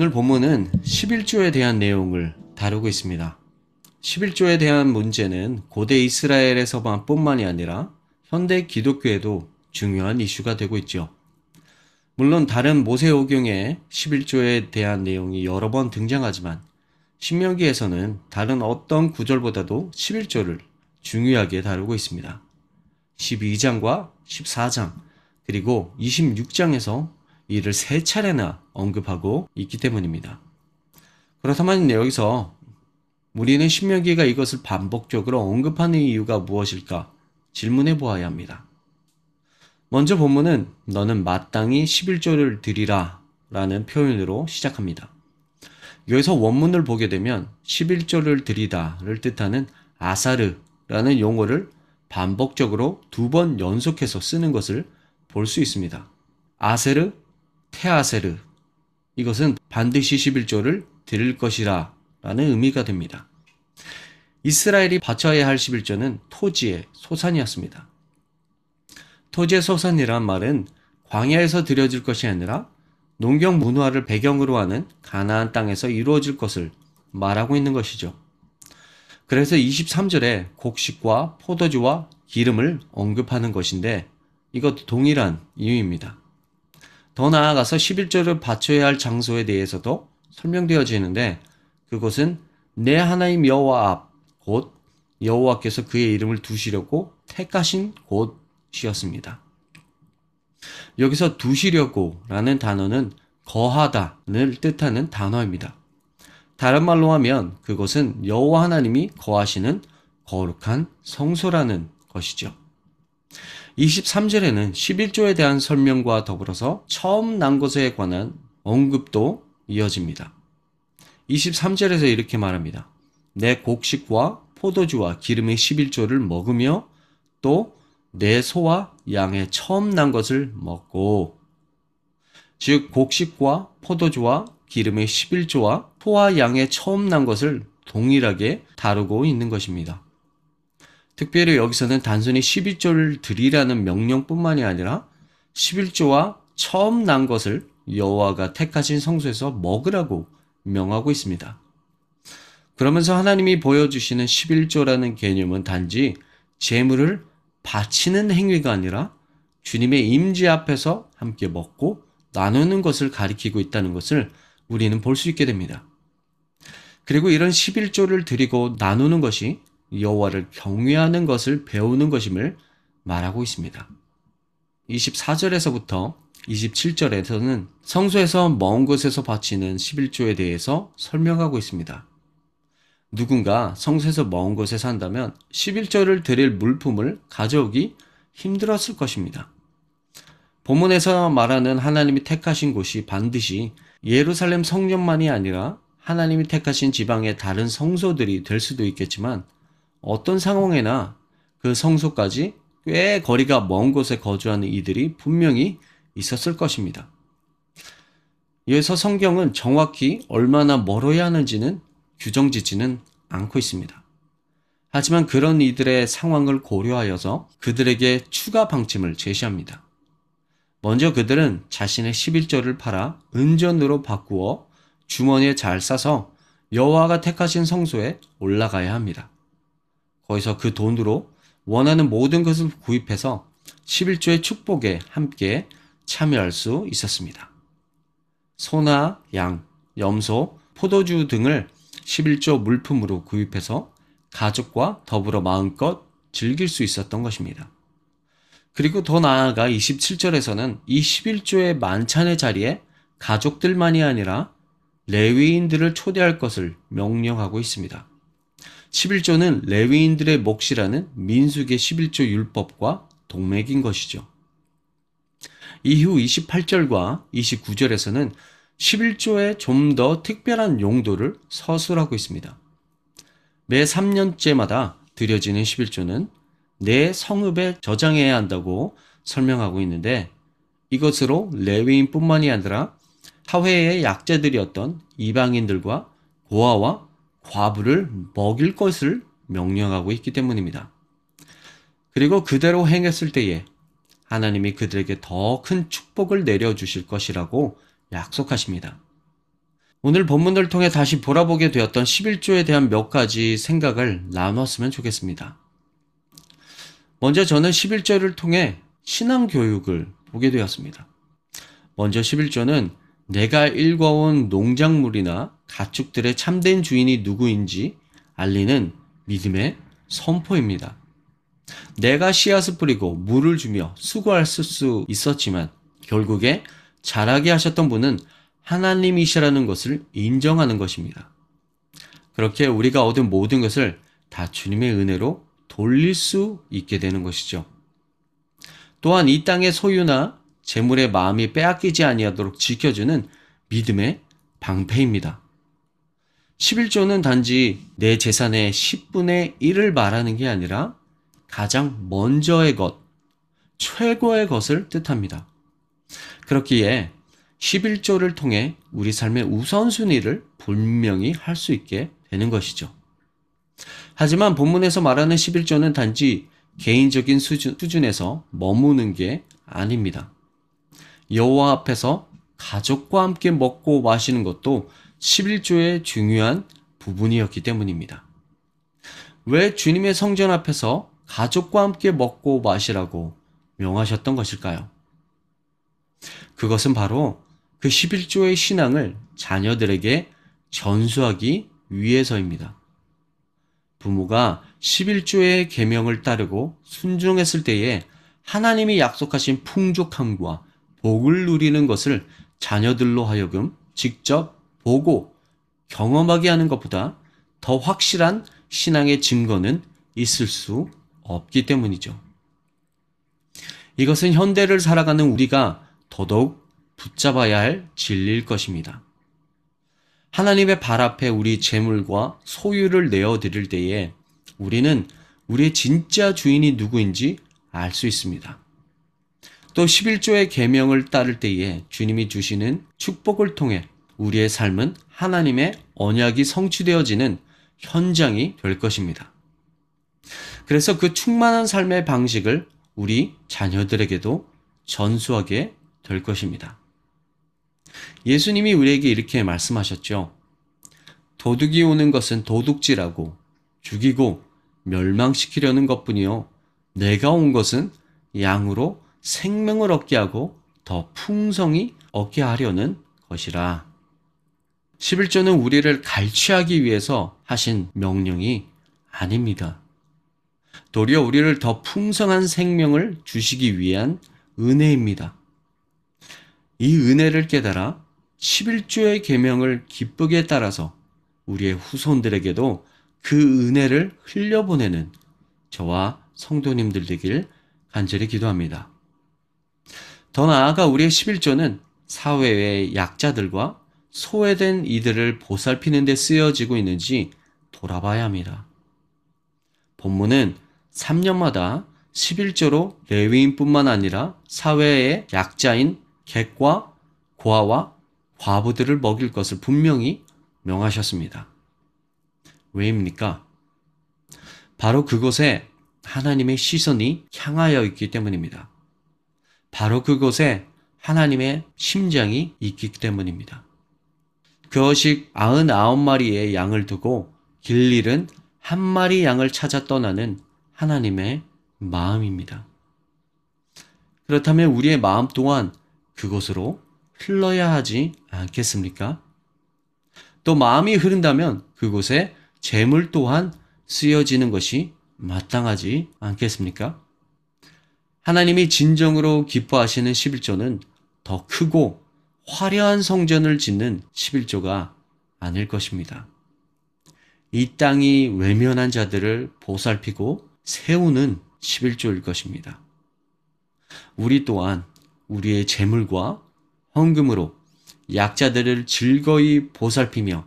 오늘 본문은 11조에 대한 내용을 다루고 있습니다. 11조에 대한 문제는 고대 이스라엘에서만 뿐만이 아니라 현대 기독교에도 중요한 이슈가 되고 있죠. 물론 다른 모세오경에 11조에 대한 내용이 여러 번 등장하지만 신명기에서는 다른 어떤 구절보다도 11조를 중요하게 다루고 있습니다. 12장과 14장 그리고 26장에서 이를 세 차례나 언급하고 있기 때문입니다. 그렇다면 여기서 우리는 신명기가 이것을 반복적으로 언급하는 이유가 무엇일까 질문해 보아야 합니다. 먼저 본문은 너는 마땅히 11조를 드리라 라는 표현으로 시작합니다. 여기서 원문을 보게 되면 11조를 드리다를 뜻하는 아사르라는 용어를 반복적으로 두 번 연속해서 쓰는 것을 볼 수 있습니다. 아세르, 테아세르. 이것은 반드시 11조를 드릴 것이라 라는 의미가 됩니다. 이스라엘이 바쳐야 할 11조는 토지의 소산이었습니다. 토지의 소산이란 말은 광야에서 드려질 것이 아니라 농경 문화를 배경으로 하는 가나안 땅에서 이루어질 것을 말하고 있는 것이죠. 그래서 23절에 곡식과 포도주와 기름을 언급하는 것인데 이것도 동일한 이유입니다. 더 나아가서 11절을 바쳐야 할 장소에 대해서도 설명되어지는데 그곳은 내 하나님 여호와 앞 곧 여호와께서 그의 이름을 두시려고 택하신 곳이었습니다. 여기서 두시려고라는 단어는 거하다를 뜻하는 단어입니다. 다른 말로 하면 그것은 여호와 하나님이 거하시는 거룩한 성소라는 것이죠. 23절에는 11조에 대한 설명과 더불어서 처음 난 것에 관한 언급도 이어집니다. 23절에서 이렇게 말합니다. 내 곡식과 포도주와 기름의 11조를 먹으며 또 내 소와 양의 처음 난 것을 먹고 즉 곡식과 포도주와 기름의 11조와 소와 양의 처음 난 것을 동일하게 다루고 있는 것입니다. 특별히 여기서는 단순히 11조를 드리라는 명령뿐만이 아니라 11조와 처음 난 것을 여호와가 택하신 성소에서 먹으라고 명하고 있습니다. 그러면서 하나님이 보여주시는 11조라는 개념은 단지 재물을 바치는 행위가 아니라 주님의 임재 앞에서 함께 먹고 나누는 것을 가리키고 있다는 것을 우리는 볼 수 있게 됩니다. 그리고 이런 11조를 드리고 나누는 것이 여호와를 경외하는 것을 배우는 것임을 말하고 있습니다. 24절에서부터 27절에서는 성소에서 먼 곳에서 바치는 11조에 대해서 설명하고 있습니다. 누군가 성소에서 먼 곳에 산다면 11조를 드릴 물품을 가져오기 힘들었을 것입니다. 본문에서 말하는 하나님이 택하신 곳이 반드시 예루살렘 성전만이 아니라 하나님이 택하신 지방의 다른 성소들이 될 수도 있겠지만 어떤 상황에나 그 성소까지 꽤 거리가 먼 곳에 거주하는 이들이 분명히 있었을 것입니다. 이어서 성경은 정확히 얼마나 멀어야 하는지는 규정 짓지는 않고 있습니다. 하지만 그런 이들의 상황을 고려하여서 그들에게 추가 방침을 제시합니다. 먼저 그들은 자신의 11조를 팔아 은전으로 바꾸어 주머니에 잘 싸서 여호와가 택하신 성소에 올라가야 합니다. 거기서 그 돈으로 원하는 모든 것을 구입해서 11조의 축복에 함께 참여할 수 있었습니다. 소나 양, 염소, 포도주 등을 11조 물품으로 구입해서 가족과 더불어 마음껏 즐길 수 있었던 것입니다. 그리고 더 나아가 27절에서는 이 11조의 만찬의 자리에 가족들만이 아니라 레위인들을 초대할 것을 명령하고 있습니다. 11조는 레위인들의 몫이라는 민숙의 11조 율법과 동맥인 것이죠. 이후 28절과 29절에서는 11조의 좀더 특별한 용도를 서술하고 있습니다. 매 3년째마다 드려지는 11조는 내 성읍에 저장해야 한다고 설명하고 있는데 이것으로 레위인뿐만이 아니라 사회의 약자들이었던 이방인들과 고아와 과부를 먹일 것을 명령하고 있기 때문입니다. 그리고 그대로 행했을 때에 하나님이 그들에게 더 큰 축복을 내려주실 것이라고 약속하십니다. 오늘 본문을 통해 다시 돌아보게 되었던 11조에 대한 몇 가지 생각을 나눴으면 좋겠습니다. 먼저 저는 11조를 통해 신앙 교육을 보게 되었습니다. 먼저 11조는 내가 읽어온 농작물이나 가축들의 참된 주인이 누구인지 알리는 믿음의 선포입니다. 내가 씨앗을 뿌리고 물을 주며 수고할 수 있었지만 결국에 자라게 하셨던 분은 하나님이시라는 것을 인정하는 것입니다. 그렇게 우리가 얻은 모든 것을 다 주님의 은혜로 돌릴 수 있게 되는 것이죠. 또한 이 땅의 소유나 재물의 마음이 빼앗기지 아니하도록 지켜주는 믿음의 방패입니다. 11조는 단지 내 재산의 10분의 1을 말하는 게 아니라 가장 먼저의 것, 최고의 것을 뜻합니다. 그렇기에 11조를 통해 우리 삶의 우선순위를 분명히 할 수 있게 되는 것이죠. 하지만 본문에서 말하는 11조는 단지 개인적인 수준, 수준에서 머무는 게 아닙니다. 여호와 앞에서 가족과 함께 먹고 마시는 것도 11조의 중요한 부분이었기 때문입니다. 왜 주님의 성전 앞에서 가족과 함께 먹고 마시라고 명하셨던 것일까요? 그것은 바로 그 11조의 신앙을 자녀들에게 전수하기 위해서입니다. 부모가 11조의 계명을 따르고 순종했을 때에 하나님이 약속하신 풍족함과 복을 누리는 것을 자녀들로 하여금 직접 보고 경험하게 하는 것보다 더 확실한 신앙의 증거는 있을 수 없기 때문이죠. 이것은 현대를 살아가는 우리가 더더욱 붙잡아야 할 진리일 것입니다. 하나님의 발 앞에 우리 재물과 소유를 내어 드릴 때에 우리는 우리의 진짜 주인이 누구인지 알 수 있습니다. 또 11조의 계명을 따를 때에 주님이 주시는 축복을 통해 우리의 삶은 하나님의 언약이 성취되어지는 현장이 될 것입니다. 그래서 그 충만한 삶의 방식을 우리 자녀들에게도 전수하게 될 것입니다. 예수님이 우리에게 이렇게 말씀하셨죠. 도둑이 오는 것은 도둑질하고 죽이고 멸망시키려는 것뿐이요. 내가 온 것은 양으로 생명을 얻게 하고 더 풍성히 얻게 하려는 것이라. 11조는 우리를 갈취하기 위해서 하신 명령이 아닙니다. 도리어 우리를 더 풍성한 생명을 주시기 위한 은혜입니다. 이 은혜를 깨달아 11조의 계명을 기쁘게 따라서 우리의 후손들에게도 그 은혜를 흘려보내는 저와 성도님들 되길 간절히 기도합니다. 더 나아가 우리의 11조는 사회의 약자들과 소외된 이들을 보살피는 데 쓰여지고 있는지 돌아봐야 합니다. 본문은 3년마다 11조로 레위인뿐만 아니라 사회의 약자인 객과 고아와 과부들을 먹일 것을 분명히 명하셨습니다. 왜입니까? 바로 그곳에 하나님의 시선이 향하여 있기 때문입니다. 바로 그곳에 하나님의 심장이 있기 때문입니다. 그것이 99마리의 양을 두고 길 잃은 한 마리 양을 찾아 떠나는 하나님의 마음입니다. 그렇다면 우리의 마음 또한 그곳으로 흘러야 하지 않겠습니까? 또 마음이 흐른다면 그곳에 재물 또한 쓰여지는 것이 마땅하지 않겠습니까? 하나님이 진정으로 기뻐하시는 11조는 더 크고 화려한 성전을 짓는 11조가 아닐 것입니다. 이 땅이 외면한 자들을 보살피고 세우는 11조일 것입니다. 우리 또한 우리의 재물과 헌금으로 약자들을 즐거이 보살피며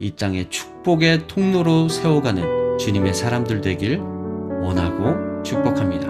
이 땅의 축복의 통로로 세워가는 주님의 사람들 되길 원하고 축복합니다.